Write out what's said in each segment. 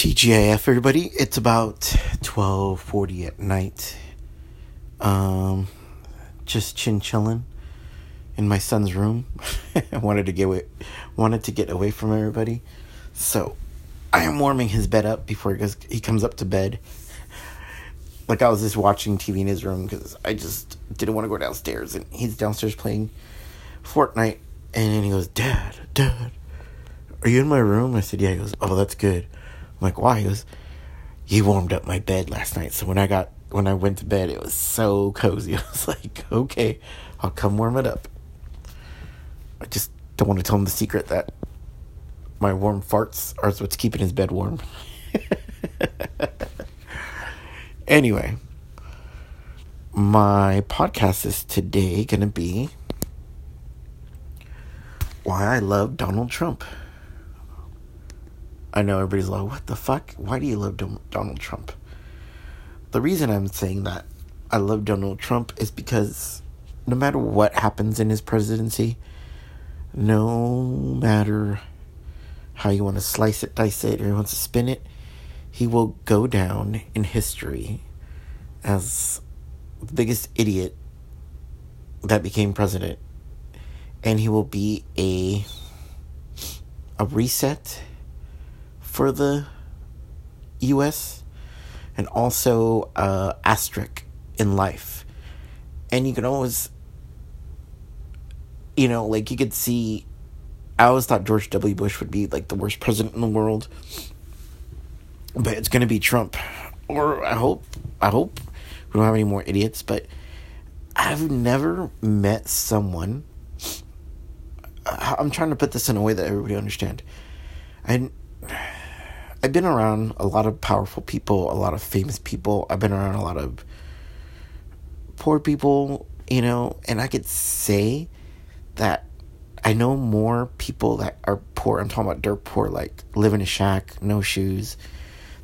TGIF, everybody. It's about 12:40 at night. Um, just chin chilling in my son's room. I wanted to get away, wanted to get away from everybody, so I am warming his bed up before he goes. He comes up to bed. Like I was just watching TV in his room because I just didn't want to go downstairs, and he's downstairs playing Fortnite, and then he goes, "Dad, Dad, are you in my room?" I said, "Yeah." He goes, "Oh, that's good." I'm like, "Why?" He goes, "You warmed up my bed last night, so when I got when I went to bed, it was so cozy." I was like, "Okay, I'll come warm it up." I just don't want to tell him the secret that my warm farts are what's keeping his bed warm. anyway, my podcast is today going to be why I love Donald Trump. I know everybody's like, what the fuck? Why do you love Donald Trump? The reason I'm saying that I love Donald Trump is because no matter what happens in his presidency, no matter how you want to slice it, dice it, or you want to spin it, he will go down in history as the biggest idiot that became president. And he will be a a reset for the US and also uh asterisk in life. And you can always you know, like you could see I always thought George W. Bush would be like the worst president in the world. But it's gonna be Trump. Or I hope I hope we don't have any more idiots, but I've never met someone I'm trying to put this in a way that everybody understand. I I've been around a lot of powerful people, a lot of famous people. I've been around a lot of poor people, you know, and I could say that I know more people that are poor. I'm talking about dirt poor, like live in a shack, no shoes,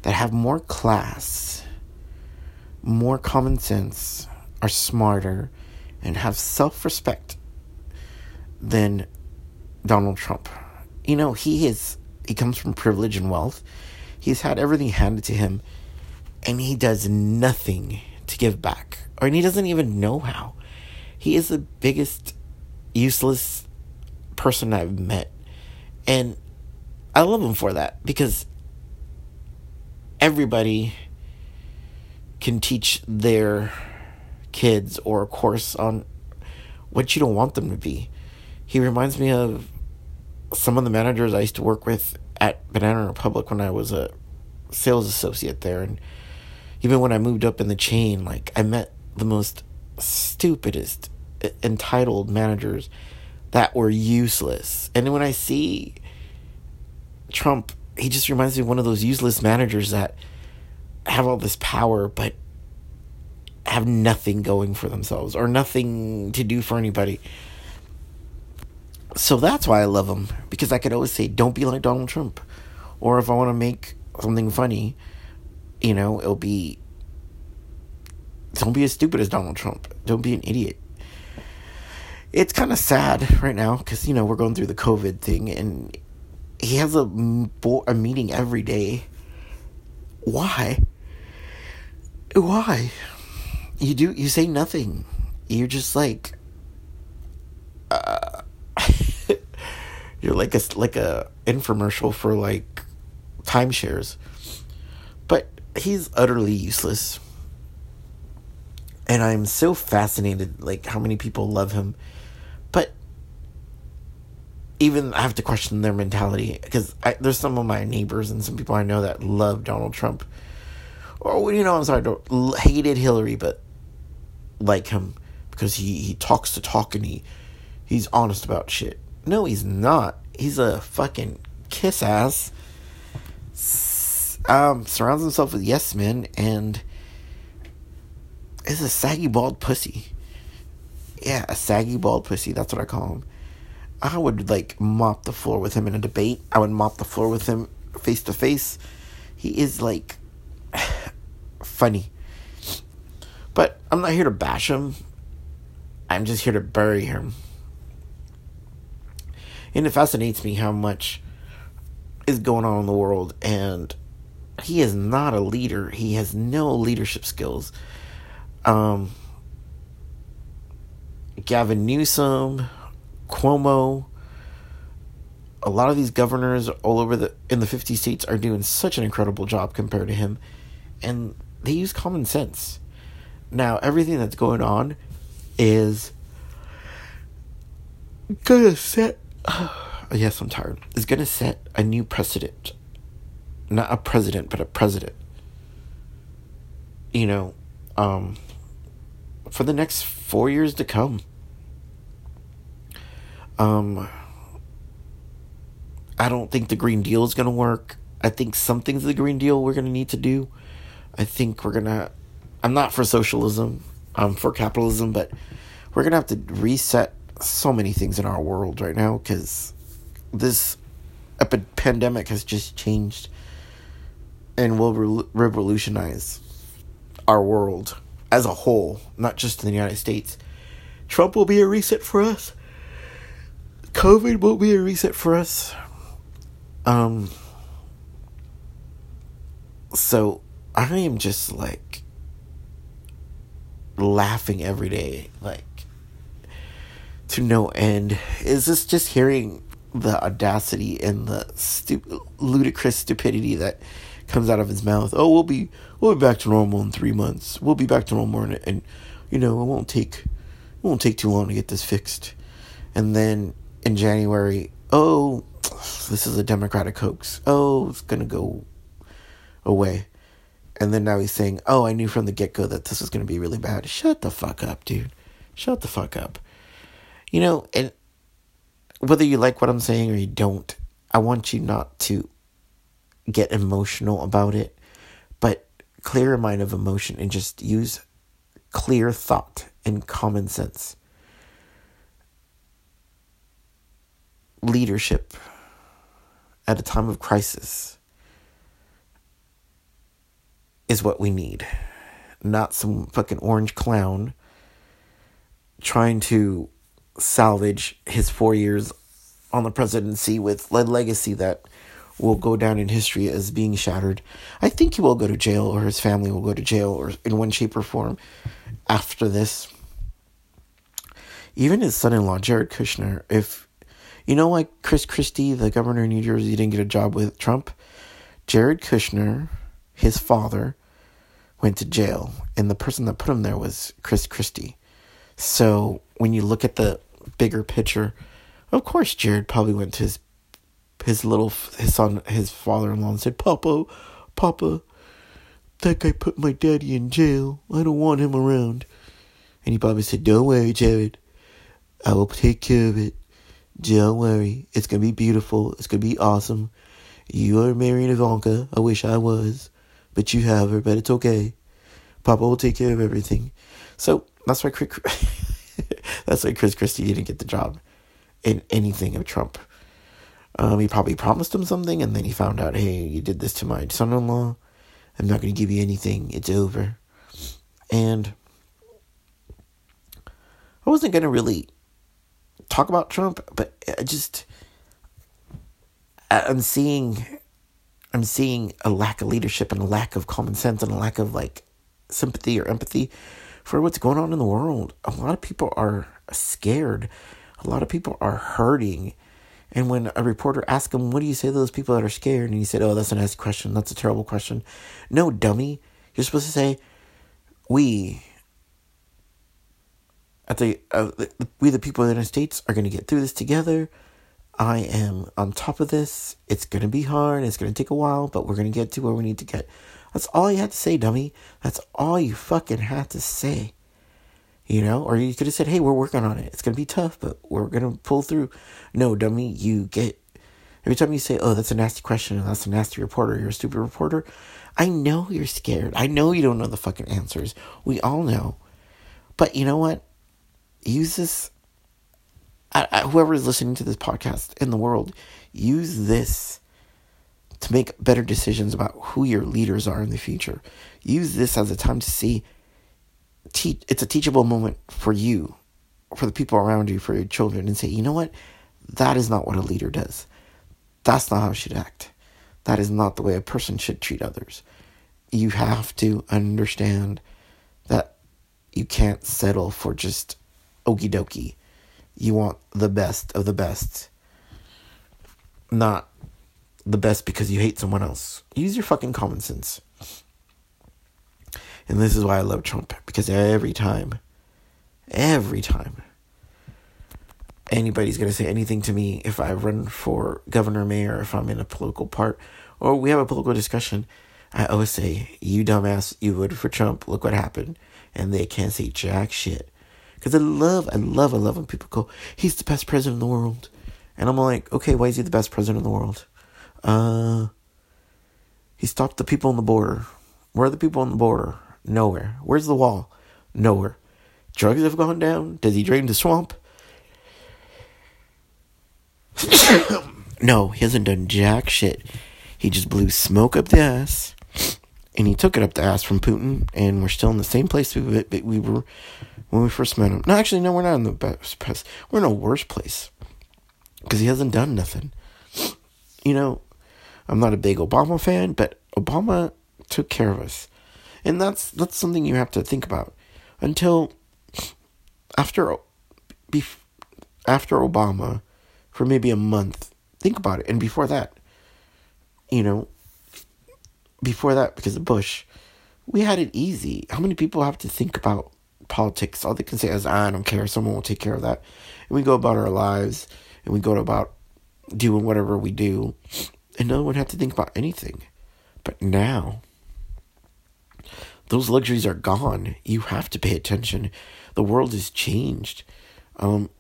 that have more class, more common sense, are smarter, and have self respect than Donald Trump. You know, he is he comes from privilege and wealth. He's had everything handed to him, and he does nothing to give back, or he doesn't even know how. He is the biggest useless person I've met. And I love him for that because everybody can teach their kids or a course on what you don't want them to be. He reminds me of some of the managers I used to work with at Banana Republic when I was a sales associate there and even when I moved up in the chain like I met the most stupidest entitled managers that were useless. And when I see Trump, he just reminds me of one of those useless managers that have all this power but have nothing going for themselves or nothing to do for anybody. So that's why I love him because I could always say, "Don't be like Donald Trump," or if I want to make something funny, you know, it'll be, "Don't be as stupid as Donald Trump. Don't be an idiot." it's kind of sad right now because you know we're going through the COVID thing, and he has a a meeting every day. Why? Why? You do you say nothing. You're just like uh, you're like a like a infomercial for like timeshares. But he's utterly useless. And I'm so fascinated like how many people love him But even I have to question their mentality because there's some of my neighbors and some people I know that love Donald Trump, or you know, I'm sorry, hated Hillary, but like him because he he talks to talk and he he's honest about shit. No, he's not. He's a fucking kiss ass. Um, surrounds himself with yes men and is a saggy bald pussy. Yeah, a saggy bald pussy. That's what I call him I would like mop the floor with him in a debate. I would mop the floor with him face to face. He is like funny. But I'm not here to bash him. I'm just here to bury him. And it fascinates me how much is going on in the world and he is not a leader. He has no leadership skills. Um, Gavin Newsom, Cuomo, a lot of these governors all over the in the 50 states are doing such an incredible job compared to him and they use common sense. Now, everything that's going on is gonna set yes, I'm tired. Is gonna set a new precedent. Not a president, but a president. You know, um for the next four years to come. Um, I don't think the Green Deal is going to work. I think some things of the Green Deal we're going to need to do. I think we're going to. I'm not for socialism. I'm for capitalism, but we're going to have to reset so many things in our world right now because this epi- pandemic has just changed and will re- revolutionize our world as a whole, not just in the United States. Trump will be a reset for us. COVID will be a reset for us. Um so I am just like laughing every day, like to no end. Is this just hearing the audacity and the stupid, ludicrous stupidity that comes out of his mouth? Oh, we'll be we'll be back to normal in three months. We'll be back to normal, and, and you know it won't take it won't take too long to get this fixed. And then in January, oh, this is a Democratic hoax. Oh, it's gonna go away. And then now he's saying, "Oh, I knew from the get go that this was gonna be really bad." Shut the fuck up, dude. Shut the fuck up. You know, and whether you like what I'm saying or you don't, I want you not to get emotional about it, but clear your mind of emotion and just use clear thought and common sense. Leadership at a time of crisis is what we need. Not some fucking orange clown trying to salvage his four years on the presidency with a legacy that will go down in history as being shattered. I think he will go to jail or his family will go to jail or in one shape or form after this. Even his son in law, Jared Kushner, if you know like Chris Christie, the governor of New Jersey, didn't get a job with Trump, Jared Kushner, his father, went to jail. And the person that put him there was Chris Christie. So when you look at the bigger picture, of course Jared probably went to his his little his son his father-in-law and said, "Papa, Papa, that guy put my daddy in jail. I don't want him around." And he probably said, "Don't worry, Jared. I will take care of it. Don't worry. It's gonna be beautiful. It's gonna be awesome. You are marrying Ivanka. I wish I was, but you have her. But it's okay. Papa will take care of everything." So that's why Chris, that's why Chris Christie didn't get the job in anything of Trump. Um, he probably promised him something, and then he found out, hey, you did this to my son-in-law. I'm not going to give you anything. It's over. And I wasn't going to really talk about Trump, but I just I'm seeing I'm seeing a lack of leadership and a lack of common sense and a lack of like sympathy or empathy for what's going on in the world. A lot of people are scared. A lot of people are hurting. And when a reporter asked him, What do you say to those people that are scared? And he said, Oh, that's a nice question. That's a terrible question. No, dummy. You're supposed to say, We, at the, uh, we, the people of the United States, are going to get through this together. I am on top of this. It's going to be hard. It's going to take a while, but we're going to get to where we need to get. That's all you had to say, dummy. That's all you fucking had to say. You know, or you could have said, "Hey, we're working on it. It's gonna be tough, but we're gonna pull through." No, dummy, you get every time you say, "Oh, that's a nasty question," and that's a nasty reporter. You're a stupid reporter. I know you're scared. I know you don't know the fucking answers. We all know. But you know what? Use this. I, I, whoever is listening to this podcast in the world, use this to make better decisions about who your leaders are in the future. Use this as a time to see it's a teachable moment for you, for the people around you, for your children, and say, you know what? That is not what a leader does. That's not how should act. That is not the way a person should treat others. You have to understand that you can't settle for just okie dokie. You want the best of the best, not the best because you hate someone else. Use your fucking common sense. And this is why I love Trump because every time, every time anybody's going to say anything to me if I run for governor, mayor, if I'm in a political part, or we have a political discussion, I always say, You dumbass, you voted for Trump. Look what happened. And they can't say jack shit. Because I love, I love, I love when people go, He's the best president in the world. And I'm like, Okay, why is he the best president in the world? Uh, he stopped the people on the border. Where are the people on the border? Nowhere. Where's the wall? Nowhere. Drugs have gone down. Does he drain the swamp? no, he hasn't done jack shit. He just blew smoke up the ass, and he took it up the ass from Putin, and we're still in the same place we, we were when we first met him. No, actually, no, we're not in the best place. We're in a worse place because he hasn't done nothing. You know, I'm not a big Obama fan, but Obama took care of us, and that's that's something you have to think about until after after Obama for maybe a month. Think about it. And before that, you know, before that, because of Bush, we had it easy. How many people have to think about politics? All they can say is, ah, I don't care. Someone will take care of that. And we go about our lives and we go about doing whatever we do. And no one had to think about anything. But now, those luxuries are gone. You have to pay attention. The world has changed. Um,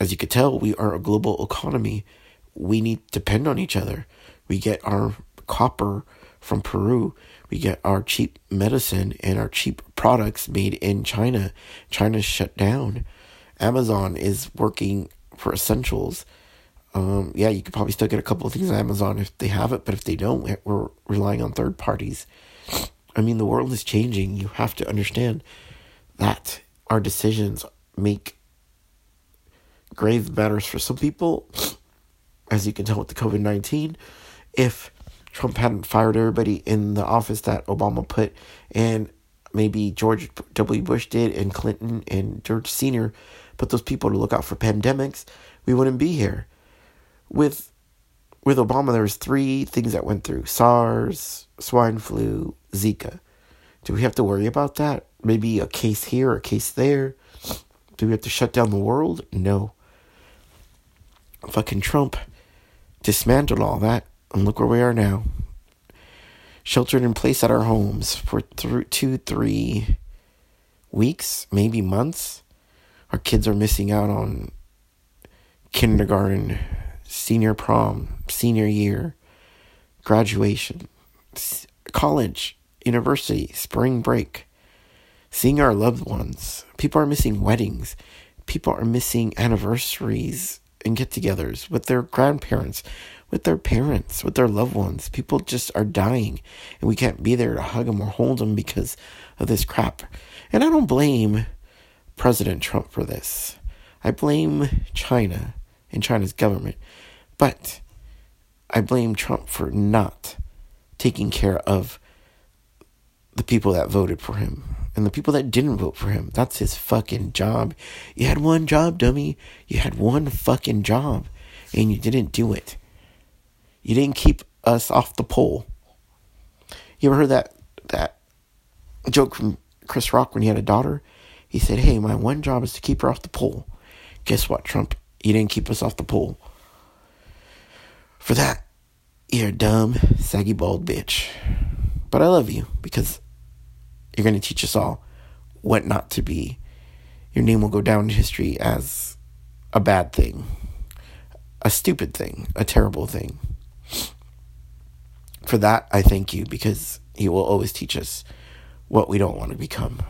as you could tell, we are a global economy. We need to depend on each other. We get our copper from Peru. We get our cheap medicine and our cheap products made in China. China's shut down. Amazon is working for essentials. Um, yeah, you could probably still get a couple of things on Amazon if they have it, but if they don't, we're relying on third parties. I mean, the world is changing. You have to understand that our decisions make grave matters for some people, as you can tell with the COVID 19. If Trump hadn't fired everybody in the office that Obama put, and maybe George W. Bush did, and Clinton and George Sr. put those people to look out for pandemics, we wouldn't be here. With with Obama, there was three things that went through: SARS, swine flu, Zika. Do we have to worry about that? Maybe a case here, a case there. Do we have to shut down the world? No fucking Trump dismantled all that, and look where we are now. Sheltered in place at our homes for th- two, three weeks, maybe months. Our kids are missing out on kindergarten, senior prom, senior year, graduation, college, university, spring break. Seeing our loved ones. People are missing weddings. People are missing anniversaries and get togethers with their grandparents, with their parents, with their loved ones. People just are dying, and we can't be there to hug them or hold them because of this crap. And I don't blame President Trump for this. I blame China and China's government. But I blame Trump for not taking care of the people that voted for him and the people that didn't vote for him. That's his fucking job. You had one job, dummy. You had one fucking job, and you didn't do it. You didn't keep us off the pole. You ever heard that that joke from Chris Rock when he had a daughter? He said, "Hey, my one job is to keep her off the pole." Guess what, Trump? You didn't keep us off the pole. For that, you're a dumb, saggy, bald bitch. But I love you because you're going to teach us all what not to be. Your name will go down in history as a bad thing, a stupid thing, a terrible thing. For that, I thank you because you will always teach us what we don't want to become.